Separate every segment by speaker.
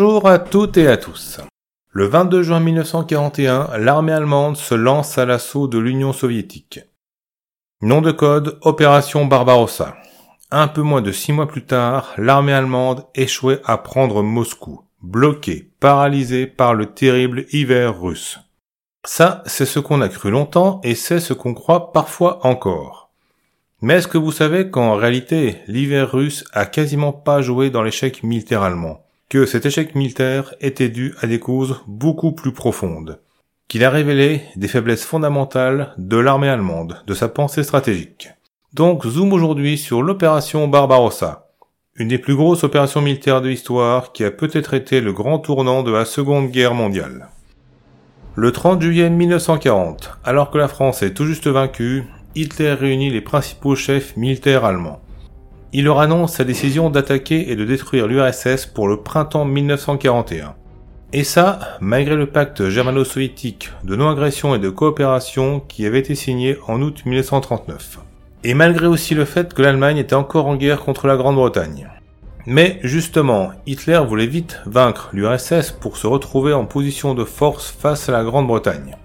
Speaker 1: Bonjour à toutes et à tous. Le 22 juin 1941, l'armée allemande se lance à l'assaut de l'Union soviétique. Nom de code Opération Barbarossa. Un peu moins de six mois plus tard, l'armée allemande échouait à prendre Moscou, bloquée, paralysée par le terrible hiver russe. Ça, c'est ce qu'on a cru longtemps et c'est ce qu'on croit parfois encore. Mais est-ce que vous savez qu'en réalité, l'hiver russe a quasiment pas joué dans l'échec militaire allemand? Que cet échec militaire était dû à des causes beaucoup plus profondes, qu'il a révélé des faiblesses fondamentales de l'armée allemande, de sa pensée stratégique. Donc zoom aujourd'hui sur l'opération Barbarossa, une des plus grosses opérations militaires de l'histoire qui a peut-être été le grand tournant de la Seconde Guerre mondiale. Le 30 juillet 1940, alors que la France est tout juste vaincue, Hitler réunit les principaux chefs militaires allemands il leur annonce sa décision d'attaquer et de détruire l'URSS pour le printemps 1941. Et ça, malgré le pacte germano-soviétique de non-agression et de coopération qui avait été signé en août 1939. Et malgré aussi le fait que l'Allemagne était encore en guerre contre la Grande-Bretagne. Mais justement, Hitler voulait vite vaincre l'URSS pour se retrouver en position de force face à la Grande-Bretagne.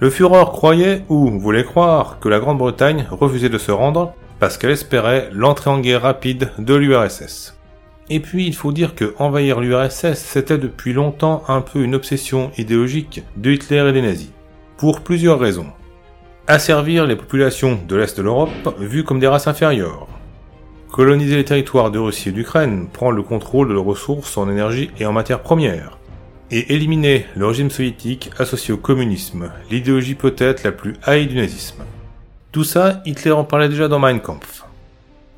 Speaker 1: Le Führer croyait, ou voulait croire, que la Grande-Bretagne refusait de se rendre, parce qu'elle espérait l'entrée en guerre rapide de l'URSS. Et puis il faut dire que envahir l'URSS c'était depuis longtemps un peu une obsession idéologique de Hitler et des nazis. Pour plusieurs raisons. Asservir les populations de l'Est de l'Europe vues comme des races inférieures. Coloniser les territoires de Russie et d'Ukraine, prendre le contrôle de leurs ressources en énergie et en matières premières. Et éliminer le régime soviétique associé au communisme, l'idéologie peut-être la plus haïe du nazisme. Tout ça, Hitler en parlait déjà dans Mein Kampf.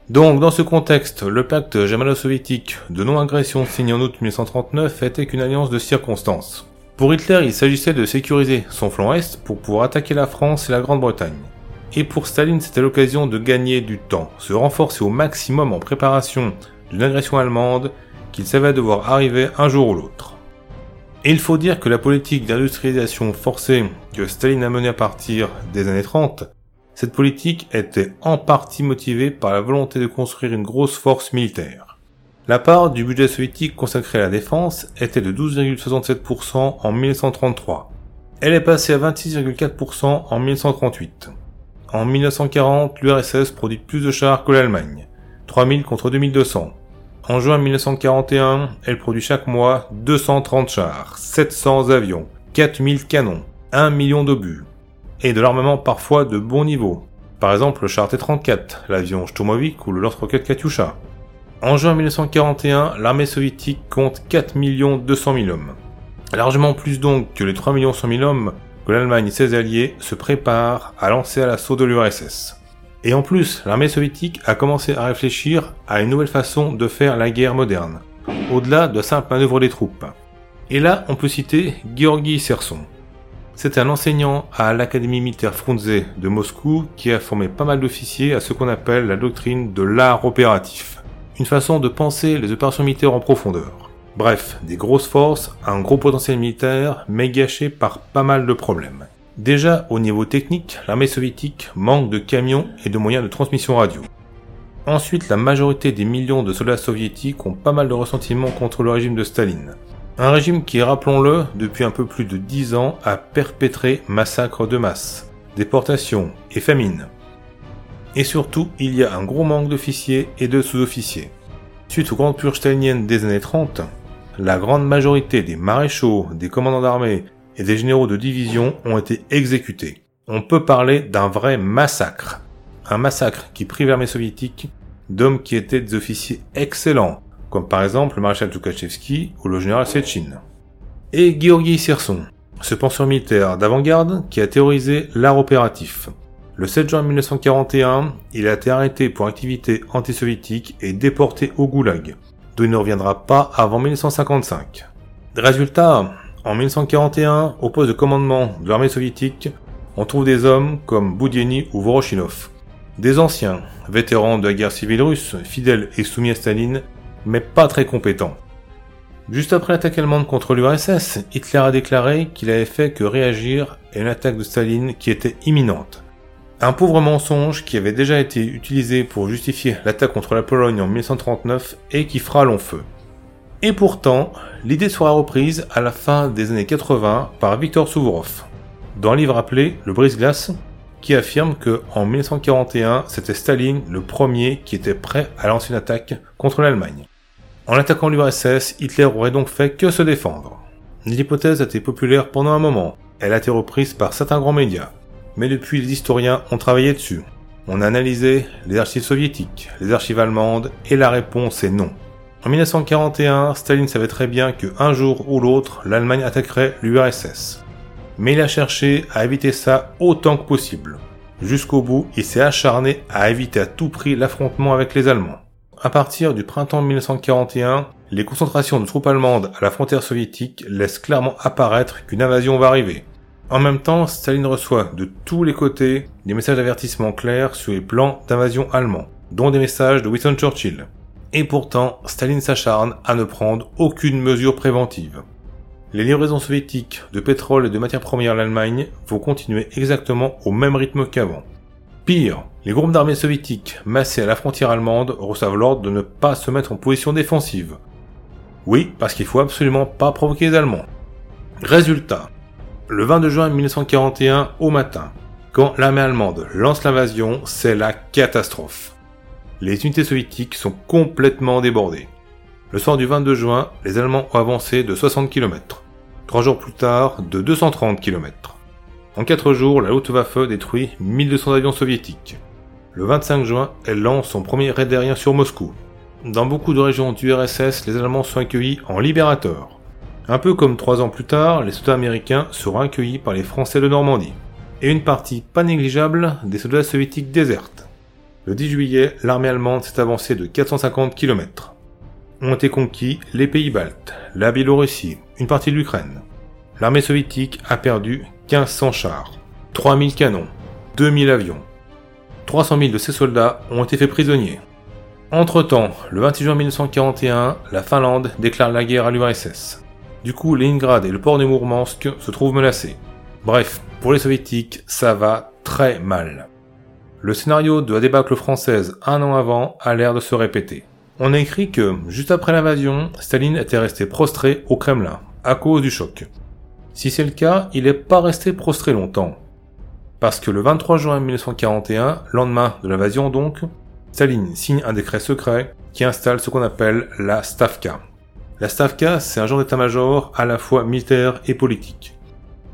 Speaker 1: Donc, dans ce contexte, le pacte germano-soviétique de non-agression signé en août 1939 était qu'une alliance de circonstances. Pour Hitler, il s'agissait de sécuriser son flanc est pour pouvoir attaquer la France et la Grande-Bretagne. Et pour Staline, c'était l'occasion de gagner du temps, se renforcer au maximum en préparation d'une agression allemande qu'il savait devoir arriver un jour ou l'autre. Et il faut dire que la politique d'industrialisation forcée que Staline a menée à partir des années 30 cette politique était en partie motivée par la volonté de construire une grosse force militaire. La part du budget soviétique consacré à la défense était de 12,67% en 1933. Elle est passée à 26,4% en 1938. En 1940, l'URSS produit plus de chars que l'Allemagne, 3000 contre 2200. En juin 1941, elle produit chaque mois 230 chars, 700 avions, 4000 canons, 1 million d'obus, et de l'armement parfois de bon niveau. Par exemple le char T-34, l'avion Shturmovik ou le lance-roquette Katyusha. En juin 1941, l'armée soviétique compte 4 200 000 hommes. Largement plus donc que les 3 100 000 hommes que l'Allemagne et ses alliés se préparent à lancer à l'assaut de l'URSS. Et en plus, l'armée soviétique a commencé à réfléchir à une nouvelle façon de faire la guerre moderne, au-delà de simples manœuvres des troupes. Et là, on peut citer Georgi Serson, c'est un enseignant à l'Académie militaire Frunze de Moscou qui a formé pas mal d'officiers à ce qu'on appelle la doctrine de l'art opératif. Une façon de penser les opérations militaires en profondeur. Bref, des grosses forces, un gros potentiel militaire, mais gâché par pas mal de problèmes. Déjà, au niveau technique, l'armée soviétique manque de camions et de moyens de transmission radio. Ensuite, la majorité des millions de soldats soviétiques ont pas mal de ressentiments contre le régime de Staline. Un régime qui, rappelons-le, depuis un peu plus de dix ans, a perpétré massacres de masse, déportations et famines. Et surtout, il y a un gros manque d'officiers et de sous-officiers. Suite aux grandes purges des années 30, la grande majorité des maréchaux, des commandants d'armée et des généraux de division ont été exécutés. On peut parler d'un vrai massacre. Un massacre qui prive l'armée soviétique d'hommes qui étaient des officiers excellents, comme par exemple le maréchal Tukhachevski ou le général Sechin. Et Georgi Serson, ce penseur militaire d'avant-garde qui a théorisé l'art opératif. Le 7 juin 1941, il a été arrêté pour activité antisoviétique et déporté au Goulag, d'où il ne reviendra pas avant 1955. Résultat, en 1941, au poste de commandement de l'armée soviétique, on trouve des hommes comme Boudieni ou Voroshinov. Des anciens, vétérans de la guerre civile russe, fidèles et soumis à Staline, mais pas très compétent. Juste après l'attaque allemande contre l'URSS, Hitler a déclaré qu'il avait fait que réagir à une attaque de Staline qui était imminente. Un pauvre mensonge qui avait déjà été utilisé pour justifier l'attaque contre la Pologne en 1939 et qui fera long feu. Et pourtant, l'idée sera reprise à la fin des années 80 par Viktor Suvorov, dans un livre appelé Le brise-glace, qui affirme que en 1941, c'était Staline le premier qui était prêt à lancer une attaque contre l'Allemagne. En attaquant l'URSS, Hitler aurait donc fait que se défendre. L'hypothèse a été populaire pendant un moment, elle a été reprise par certains grands médias, mais depuis les historiens ont travaillé dessus. On a analysé les archives soviétiques, les archives allemandes, et la réponse est non. En 1941, Staline savait très bien que un jour ou l'autre, l'Allemagne attaquerait l'URSS mais il a cherché à éviter ça autant que possible. Jusqu'au bout, il s'est acharné à éviter à tout prix l'affrontement avec les Allemands. À partir du printemps 1941, les concentrations de troupes allemandes à la frontière soviétique laissent clairement apparaître qu'une invasion va arriver. En même temps, Staline reçoit de tous les côtés des messages d'avertissement clairs sur les plans d'invasion allemands, dont des messages de Winston Churchill. Et pourtant, Staline s'acharne à ne prendre aucune mesure préventive. Les livraisons soviétiques de pétrole et de matières premières à l'Allemagne vont continuer exactement au même rythme qu'avant. Pire, les groupes d'armées soviétiques massés à la frontière allemande reçoivent l'ordre de ne pas se mettre en position défensive. Oui, parce qu'il faut absolument pas provoquer les Allemands. Résultat, le 22 juin 1941 au matin, quand l'armée allemande lance l'invasion, c'est la catastrophe. Les unités soviétiques sont complètement débordées. Le soir du 22 juin, les Allemands ont avancé de 60 km. Trois jours plus tard, de 230 km. En quatre jours, la Luftwaffe détruit 1200 avions soviétiques. Le 25 juin, elle lance son premier raid aérien sur Moscou. Dans beaucoup de régions du RSS, les Allemands sont accueillis en libérateurs. Un peu comme trois ans plus tard, les soldats américains seront accueillis par les Français de Normandie. Et une partie pas négligeable des soldats soviétiques désertent. Le 10 juillet, l'armée allemande s'est avancée de 450 km ont été conquis les pays baltes, la Biélorussie, une partie de l'Ukraine. L'armée soviétique a perdu 1500 chars, 3000 canons, 2000 avions. 300 000 de ces soldats ont été faits prisonniers. Entre-temps, le 26 juin 1941, la Finlande déclare la guerre à l'URSS. Du coup, Leningrad et le port de Mourmansk se trouvent menacés. Bref, pour les soviétiques, ça va très mal. Le scénario de la débâcle française un an avant a l'air de se répéter. On a écrit que, juste après l'invasion, Staline était resté prostré au Kremlin, à cause du choc. Si c'est le cas, il n'est pas resté prostré longtemps. Parce que le 23 juin 1941, lendemain de l'invasion donc, Staline signe un décret secret qui installe ce qu'on appelle la Stavka. La Stavka, c'est un genre d'état-major à la fois militaire et politique.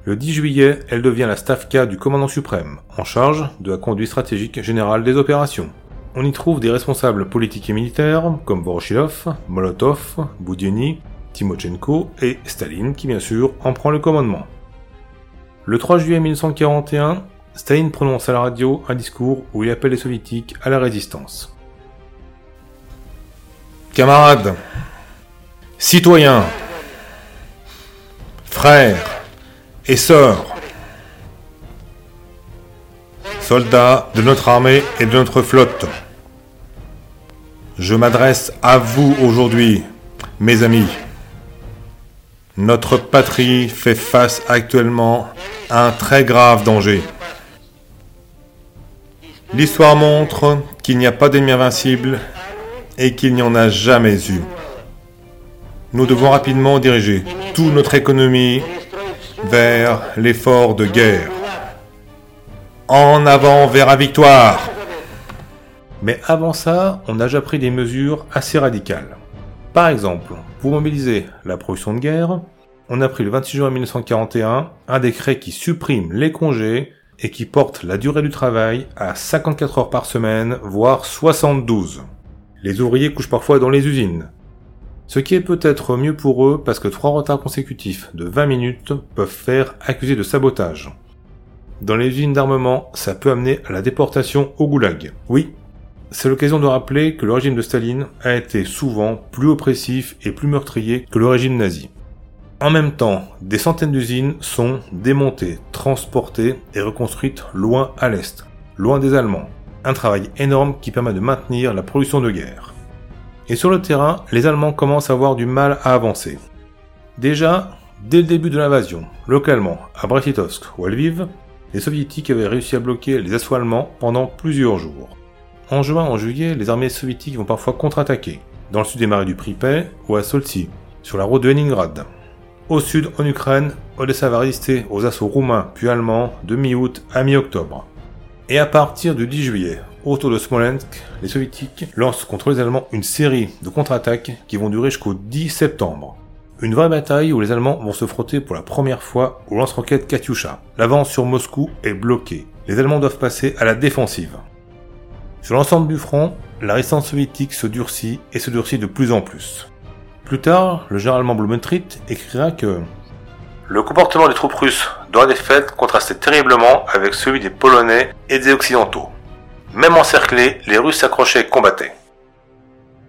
Speaker 1: Le 10 juillet, elle devient la Stavka du commandant suprême, en charge de la conduite stratégique générale des opérations. On y trouve des responsables politiques et militaires comme Voroshilov, Molotov, Boudienny, Timochenko et Staline qui bien sûr en prend le commandement. Le 3 juillet 1941, Staline prononce à la radio un discours où il appelle les soviétiques à la résistance. Camarades, citoyens, frères et sœurs, soldats de notre armée et de notre flotte, je m'adresse à vous aujourd'hui, mes amis. Notre patrie fait face actuellement à un très grave danger. L'histoire montre qu'il n'y a pas d'ennemi invincible et qu'il n'y en a jamais eu. Nous devons rapidement diriger toute notre économie vers l'effort de guerre. En avant vers la victoire mais avant ça, on a déjà pris des mesures assez radicales. Par exemple, pour mobiliser la production de guerre, on a pris le 26 juin 1941 un décret qui supprime les congés et qui porte la durée du travail à 54 heures par semaine, voire 72. Les ouvriers couchent parfois dans les usines. Ce qui est peut-être mieux pour eux parce que trois retards consécutifs de 20 minutes peuvent faire accuser de sabotage. Dans les usines d'armement, ça peut amener à la déportation au goulag. Oui, c'est l'occasion de rappeler que le régime de Staline a été souvent plus oppressif et plus meurtrier que le régime nazi. En même temps, des centaines d'usines sont démontées, transportées et reconstruites loin à l'est, loin des Allemands. Un travail énorme qui permet de maintenir la production de guerre. Et sur le terrain, les Allemands commencent à avoir du mal à avancer. Déjà, dès le début de l'invasion, localement, à Brest-Litovsk ou à Lviv, les soviétiques avaient réussi à bloquer les assauts allemands pendant plusieurs jours. En juin, en juillet, les armées soviétiques vont parfois contre-attaquer. dans le sud des marais du Pripet ou à Solti, sur la route de Leningrad. Au sud, en Ukraine, Odessa va résister aux assauts roumains puis allemands de mi-août à mi-octobre. Et à partir du 10 juillet, autour de Smolensk, les soviétiques lancent contre les Allemands une série de contre-attaques qui vont durer jusqu'au 10 septembre. Une vraie bataille où les Allemands vont se frotter pour la première fois au lance-roquettes Katyusha. L'avance sur Moscou est bloquée. Les Allemands doivent passer à la défensive. Sur l'ensemble du front, la résistance soviétique se durcit et se durcit de plus en plus. Plus tard, le général Blumentritt écrira que le comportement des troupes russes dans la défaite contrastait terriblement avec celui des Polonais et des Occidentaux. Même encerclés, les Russes s'accrochaient et combattaient.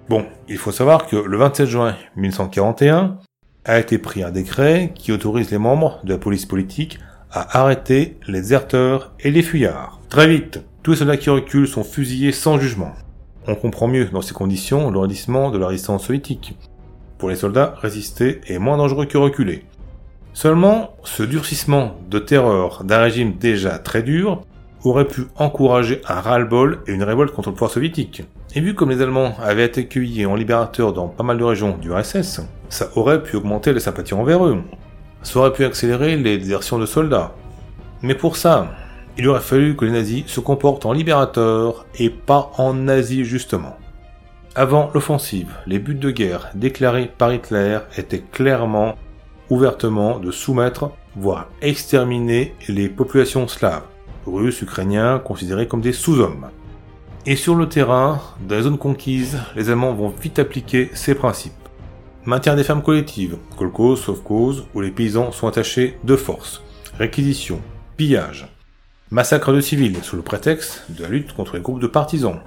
Speaker 1: Bon, il faut savoir que le 27 juin 1941 a été pris un décret qui autorise les membres de la police politique à arrêter les déserteurs et les fuyards. Très vite, tous les soldats qui reculent sont fusillés sans jugement. On comprend mieux dans ces conditions le de la résistance soviétique. Pour les soldats, résister est moins dangereux que reculer. Seulement, ce durcissement de terreur d'un régime déjà très dur aurait pu encourager un ras-le-bol et une révolte contre le pouvoir soviétique. Et vu comme les Allemands avaient été accueillis en libérateurs dans pas mal de régions du RSS, ça aurait pu augmenter les sympathies envers eux. Ça aurait pu accélérer les désertions de soldats. Mais pour ça, il aurait fallu que les nazis se comportent en libérateurs et pas en nazis justement. Avant l'offensive, les buts de guerre déclarés par Hitler étaient clairement, ouvertement de soumettre, voire exterminer les populations slaves, russes, ukrainiens, considérés comme des sous-hommes. Et sur le terrain, dans les zones conquises, les Allemands vont vite appliquer ces principes. Maintien des fermes collectives, kolkhoz, sauf cause, où les paysans sont attachés de force. Réquisition, pillage. Massacre de civils sous le prétexte de la lutte contre les groupes de partisans.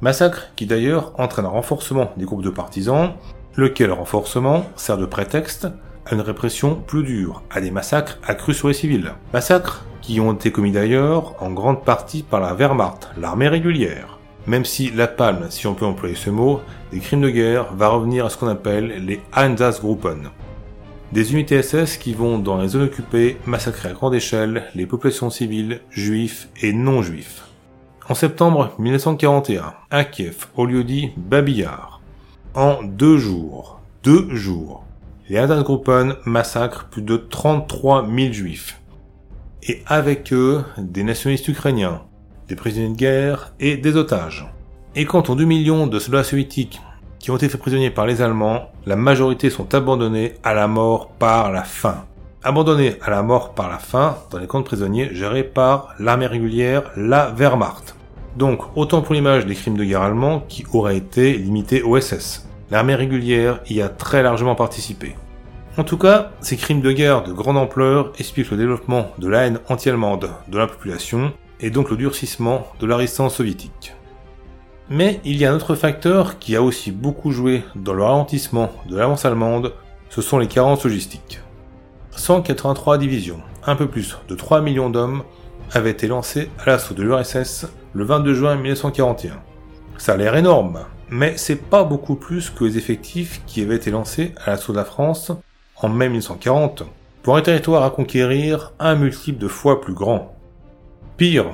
Speaker 1: Massacre qui d'ailleurs entraîne un renforcement des groupes de partisans, lequel renforcement sert de prétexte à une répression plus dure, à des massacres accrus sur les civils. Massacres qui ont été commis d'ailleurs en grande partie par la Wehrmacht, l'armée régulière. Même si la palme, si on peut employer ce mot, des crimes de guerre va revenir à ce qu'on appelle les Einsatzgruppen. Des unités SS qui vont dans les zones occupées massacrer à grande échelle les populations civiles, juifs et non-juifs. En septembre 1941, à Kiev, au lieu-dit Babillard, en deux jours, deux jours, les Einsatzgruppen massacrent plus de 33 000 juifs. Et avec eux, des nationalistes ukrainiens, des prisonniers de guerre et des otages. Et quant aux 2 millions de soldats soviétiques qui ont été prisonniers par les Allemands, la majorité sont abandonnés à la mort par la faim. Abandonnés à la mort par la faim dans les camps de prisonniers gérés par l'armée régulière, la Wehrmacht. Donc autant pour l'image des crimes de guerre allemands qui auraient été limités au SS. L'armée régulière y a très largement participé. En tout cas, ces crimes de guerre de grande ampleur expliquent le développement de la haine anti-allemande de la population et donc le durcissement de la résistance soviétique. Mais il y a un autre facteur qui a aussi beaucoup joué dans le ralentissement de l'avance allemande, ce sont les carences logistiques. 183 divisions, un peu plus de 3 millions d'hommes, avaient été lancés à l'assaut de l'URSS le 22 juin 1941. Ça a l'air énorme, mais c'est pas beaucoup plus que les effectifs qui avaient été lancés à l'assaut de la France en mai 1940 pour un territoire à conquérir un multiple de fois plus grand. Pire,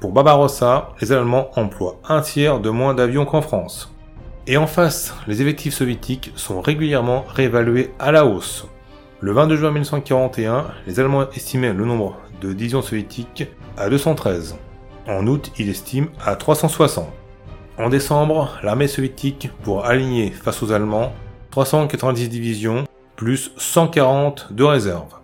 Speaker 1: pour Barbarossa, les Allemands emploient un tiers de moins d'avions qu'en France. Et en face, les effectifs soviétiques sont régulièrement réévalués à la hausse. Le 22 juin 1941, les Allemands estimaient le nombre de divisions soviétiques à 213. En août, ils estiment à 360. En décembre, l'armée soviétique, pour aligner face aux Allemands, 390 divisions, plus 140 de réserve.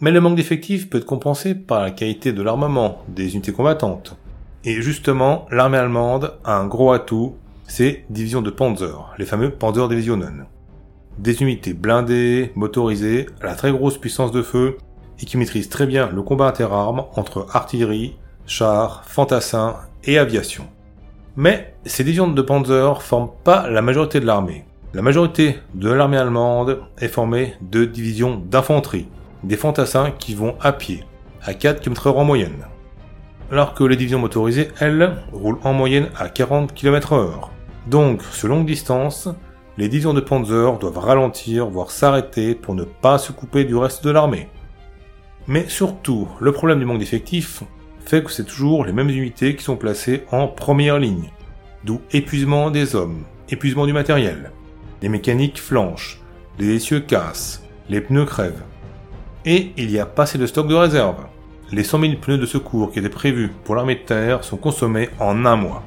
Speaker 1: Mais le manque d'effectifs peut être compensé par la qualité de l'armement des unités combattantes. Et justement, l'armée allemande a un gros atout, c'est divisions de Panzer, les fameux Panzer Divisionen. Des unités blindées, motorisées, à la très grosse puissance de feu, et qui maîtrisent très bien le combat interarmes entre artillerie, chars, fantassins et aviation. Mais ces divisions de Panzer forment pas la majorité de l'armée. La majorité de l'armée allemande est formée de divisions d'infanterie, des fantassins qui vont à pied, à 4 km/h en moyenne. Alors que les divisions motorisées, elles, roulent en moyenne à 40 km/h. Donc, sur longue distance, les divisions de Panzer doivent ralentir, voire s'arrêter pour ne pas se couper du reste de l'armée. Mais surtout, le problème du manque d'effectifs fait que c'est toujours les mêmes unités qui sont placées en première ligne. D'où épuisement des hommes, épuisement du matériel. les mécaniques flanchent, les essieux cassent, les pneus crèvent. Et il n'y a pas assez de stock de réserve. Les 100 000 pneus de secours qui étaient prévus pour l'armée de terre sont consommés en un mois.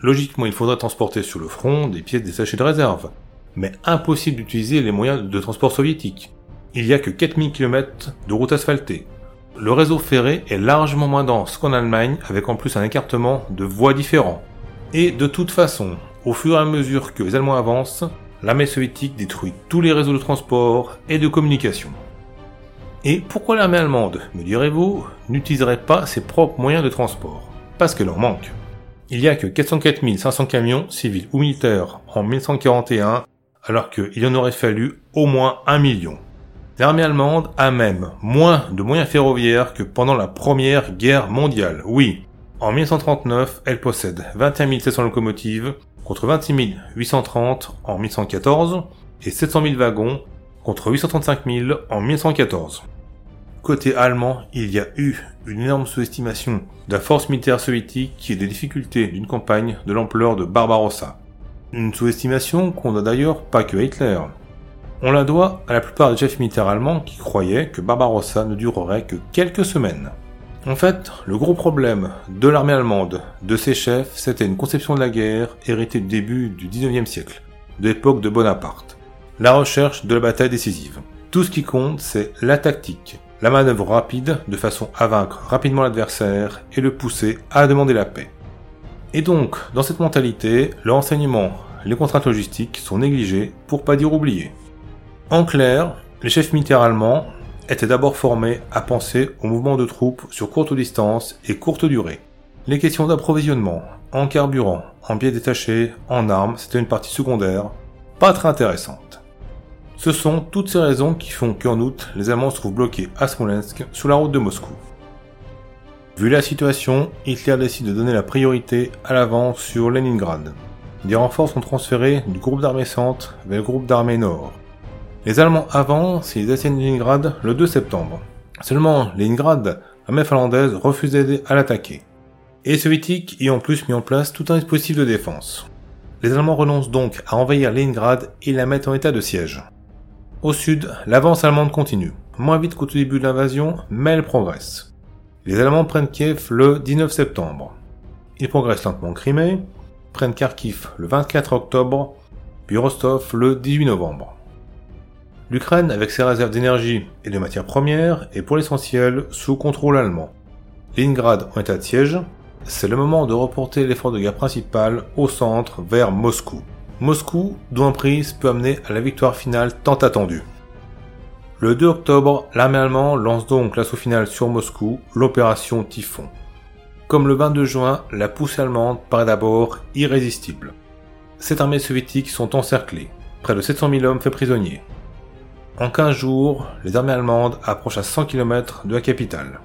Speaker 1: Logiquement, il faudrait transporter sur le front des pièces sachets de réserve, mais impossible d'utiliser les moyens de transport soviétiques. Il n'y a que 4000 km de routes asphaltées. Le réseau ferré est largement moins dense qu'en Allemagne, avec en plus un écartement de voies différents. Et de toute façon, au fur et à mesure que les Allemands avancent, l'armée soviétique détruit tous les réseaux de transport et de communication. Et pourquoi l'armée allemande, me direz-vous, n'utiliserait pas ses propres moyens de transport? Parce qu'elle en manque. Il n'y a que 404 500 camions, civils ou militaires, en 1941 alors qu'il en aurait fallu au moins un million. L'armée allemande a même moins de moyens ferroviaires que pendant la première guerre mondiale. Oui, en 1939, elle possède 21 700 locomotives contre 26 830 en 1914 et 700 000 wagons contre 835 000 en 1914. Côté allemand, il y a eu une énorme sous-estimation de la force militaire soviétique et des difficultés d'une campagne de l'ampleur de Barbarossa. Une sous-estimation qu'on n'a d'ailleurs pas que Hitler. On la doit à la plupart des chefs militaires allemands qui croyaient que Barbarossa ne durerait que quelques semaines. En fait, le gros problème de l'armée allemande, de ses chefs, c'était une conception de la guerre héritée du début du 19e siècle, de l'époque de Bonaparte. La recherche de la bataille décisive. Tout ce qui compte, c'est la tactique, la manœuvre rapide de façon à vaincre rapidement l'adversaire et le pousser à demander la paix. Et donc, dans cette mentalité, le renseignement, les contraintes logistiques sont négligées, pour pas dire oubliées. En clair, les chefs militaires allemands étaient d'abord formés à penser au mouvement de troupes sur courte distance et courte durée. Les questions d'approvisionnement, en carburant, en biais détachés, en armes, c'était une partie secondaire, pas très intéressante. Ce sont toutes ces raisons qui font qu'en août, les Allemands se trouvent bloqués à Smolensk, sur la route de Moscou. Vu la situation, Hitler décide de donner la priorité à l'avance sur Leningrad. Des renforts sont transférés du groupe d'armée centre vers le groupe d'armée nord. Les Allemands avancent et ils atteignent Leningrad le 2 septembre. Seulement, Leningrad, l'armée finlandaise refuse d'aider à l'attaquer. Et les soviétiques y ont plus mis en place tout un dispositif de défense. Les Allemands renoncent donc à envahir Leningrad et la mettent en état de siège. Au sud, l'avance allemande continue, moins vite qu'au début de l'invasion, mais elle progresse. Les Allemands prennent Kiev le 19 septembre. Ils progressent lentement en Crimée, prennent Kharkiv le 24 octobre, puis Rostov le 18 novembre. L'Ukraine, avec ses réserves d'énergie et de matières premières, est pour l'essentiel sous contrôle allemand. Leningrad en état de siège, c'est le moment de reporter l'effort de guerre principal au centre vers Moscou. Moscou, dont prise peut amener à la victoire finale tant attendue. Le 2 octobre, l'armée allemande lance donc l'assaut final sur Moscou, l'opération Typhon. Comme le 22 juin, la poussée allemande paraît d'abord irrésistible. Cette armées soviétiques sont encerclées, près de 700 000 hommes faits prisonniers. En 15 jours, les armées allemandes approchent à 100 km de la capitale.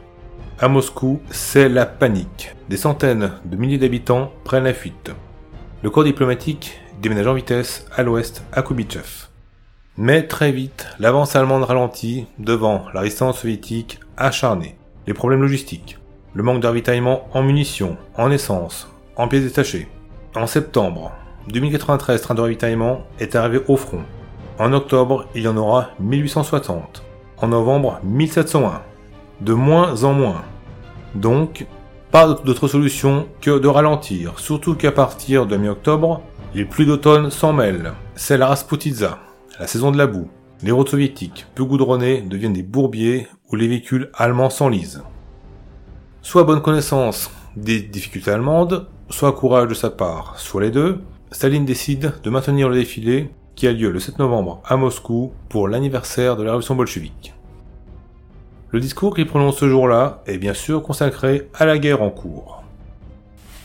Speaker 1: À Moscou, c'est la panique. Des centaines de milliers d'habitants prennent la fuite. Le corps diplomatique déménage en vitesse à l'ouest à Kubichev. Mais très vite, l'avance allemande ralentit devant la résistance soviétique acharnée, les problèmes logistiques, le manque d'avitaillement en munitions, en essence, en pièces détachées. En septembre, 2093 trains de ravitaillement est arrivé au front. En octobre, il y en aura 1860. En novembre, 1701. De moins en moins. Donc, pas d'autre solution que de ralentir, surtout qu'à partir de mi-octobre, les pluies d'automne s'en mêlent. C'est la Rasputitsa, la saison de la boue. Les routes soviétiques, peu goudronnées, deviennent des bourbiers où les véhicules allemands s'enlisent. Soit bonne connaissance des difficultés allemandes, soit courage de sa part, soit les deux, Staline décide de maintenir le défilé qui a lieu le 7 novembre à Moscou pour l'anniversaire de la révolution bolchevique. Le discours qu'il prononce ce jour-là est bien sûr consacré à la guerre en cours.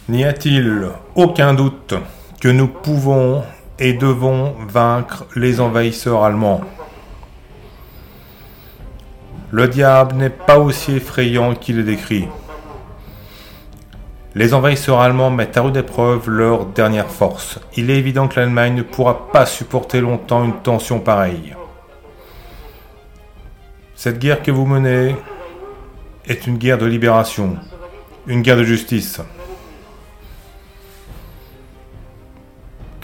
Speaker 1: N'y a-t-il aucun doute que nous pouvons et devons vaincre les envahisseurs allemands. Le diable n'est pas aussi effrayant qu'il est décrit. Les envahisseurs allemands mettent à rude épreuve leur dernière force. Il est évident que l'Allemagne ne pourra pas supporter longtemps une tension pareille. Cette guerre que vous menez est une guerre de libération, une guerre de justice.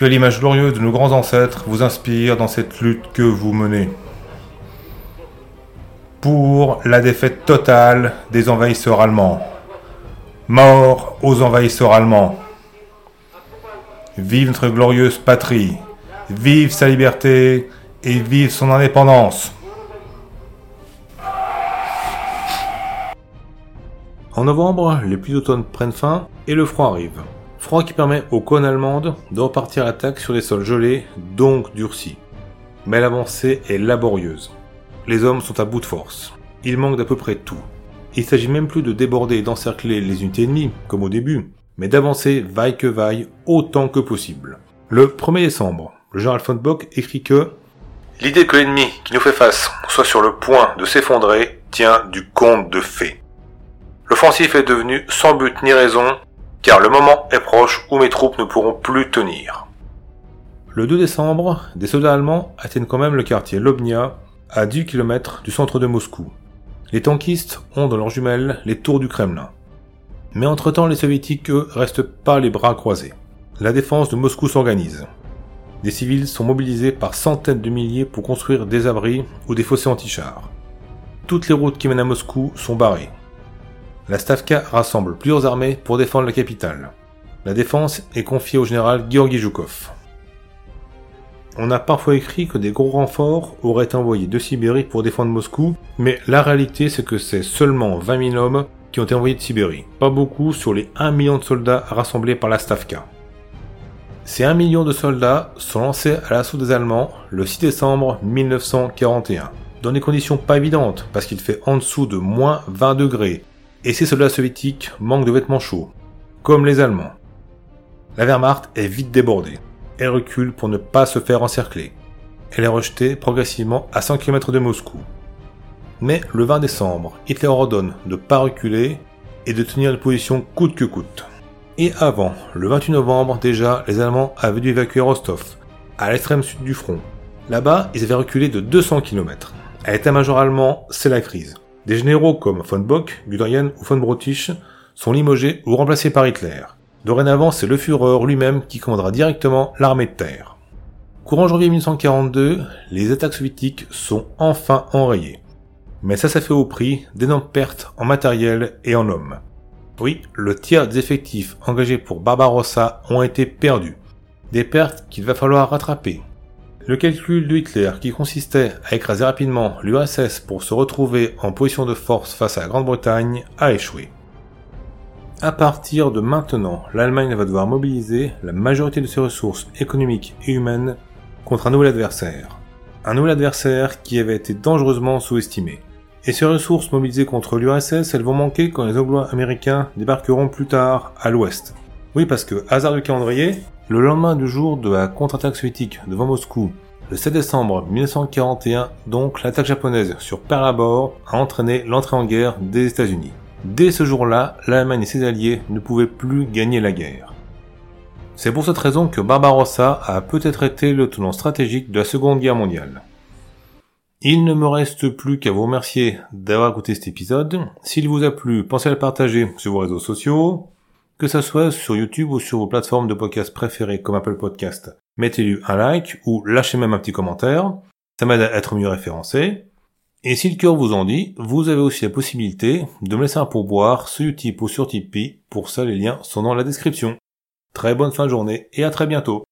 Speaker 1: Que l'image glorieuse de nos grands ancêtres vous inspire dans cette lutte que vous menez. Pour la défaite totale des envahisseurs allemands. Mort aux envahisseurs allemands. Vive notre glorieuse patrie. Vive sa liberté et vive son indépendance. En novembre, les pluies d'automne prennent fin et le froid arrive. Froid qui permet aux colonnes allemandes de repartir à l'attaque sur les sols gelés, donc durcis. Mais l'avancée est laborieuse. Les hommes sont à bout de force. Il manque d'à peu près tout. Il s'agit même plus de déborder et d'encercler les unités ennemies, comme au début, mais d'avancer vaille que vaille autant que possible. Le 1er décembre, le général von Bock écrit que L'idée que l'ennemi qui nous fait face soit sur le point de s'effondrer tient du conte de fées. L'offensif est devenu sans but ni raison, car le moment est proche où mes troupes ne pourront plus tenir. Le 2 décembre, des soldats allemands atteignent quand même le quartier Lobnia, à 10 km du centre de Moscou. Les tankistes ont dans leurs jumelles les tours du Kremlin. Mais entre-temps, les soviétiques, eux, restent pas les bras croisés. La défense de Moscou s'organise. Des civils sont mobilisés par centaines de milliers pour construire des abris ou des fossés anti-chars. Toutes les routes qui mènent à Moscou sont barrées la Stavka rassemble plusieurs armées pour défendre la capitale. La défense est confiée au général Georgi Zhukov. On a parfois écrit que des gros renforts auraient été envoyés de Sibérie pour défendre Moscou, mais la réalité c'est que c'est seulement 20 000 hommes qui ont été envoyés de Sibérie. Pas beaucoup sur les 1 million de soldats rassemblés par la Stavka. Ces 1 million de soldats sont lancés à l'assaut des Allemands le 6 décembre 1941, dans des conditions pas évidentes, parce qu'il fait en dessous de moins 20 degrés, et ces soldats soviétiques manquent de vêtements chauds, comme les Allemands. La Wehrmacht est vite débordée. Elle recule pour ne pas se faire encercler. Elle est rejetée progressivement à 100 km de Moscou. Mais le 20 décembre, Hitler ordonne de ne pas reculer et de tenir la position coûte que coûte. Et avant, le 28 novembre déjà, les Allemands avaient dû évacuer Rostov, à l'extrême sud du front. Là-bas, ils avaient reculé de 200 km. À l'état-major allemand, c'est la crise. Des généraux comme von Bock, Guderian ou von Brottisch sont limogés ou remplacés par Hitler. Dorénavant, c'est le Führer lui-même qui commandera directement l'armée de terre. Courant janvier 1942, les attaques soviétiques sont enfin enrayées. Mais ça, ça fait au prix d'énormes pertes en matériel et en hommes. Oui, le tiers des effectifs engagés pour Barbarossa ont été perdus. Des pertes qu'il va falloir rattraper. Le calcul de Hitler, qui consistait à écraser rapidement l'URSS pour se retrouver en position de force face à la Grande-Bretagne, a échoué. À partir de maintenant, l'Allemagne va devoir mobiliser la majorité de ses ressources économiques et humaines contre un nouvel adversaire. Un nouvel adversaire qui avait été dangereusement sous-estimé. Et ces ressources mobilisées contre l'URSS, elles vont manquer quand les Anglo-Américains débarqueront plus tard à l'ouest. Oui, parce que, hasard du calendrier, le lendemain du jour de la contre-attaque soviétique devant Moscou, le 7 décembre 1941, donc l'attaque japonaise sur Pearl a entraîné l'entrée en guerre des États-Unis. Dès ce jour-là, l'Allemagne et ses alliés ne pouvaient plus gagner la guerre. C'est pour cette raison que Barbarossa a peut-être été le tenant stratégique de la Seconde Guerre mondiale. Il ne me reste plus qu'à vous remercier d'avoir écouté cet épisode. S'il vous a plu, pensez à le partager sur vos réseaux sociaux, que ça soit sur YouTube ou sur vos plateformes de podcast préférées comme Apple Podcast. Mettez-lui un like ou lâchez même un petit commentaire. Ça m'aide à être mieux référencé. Et si le cœur vous en dit, vous avez aussi la possibilité de me laisser un pourboire sur Utip ou sur Tipeee. Pour ça, les liens sont dans la description. Très bonne fin de journée et à très bientôt.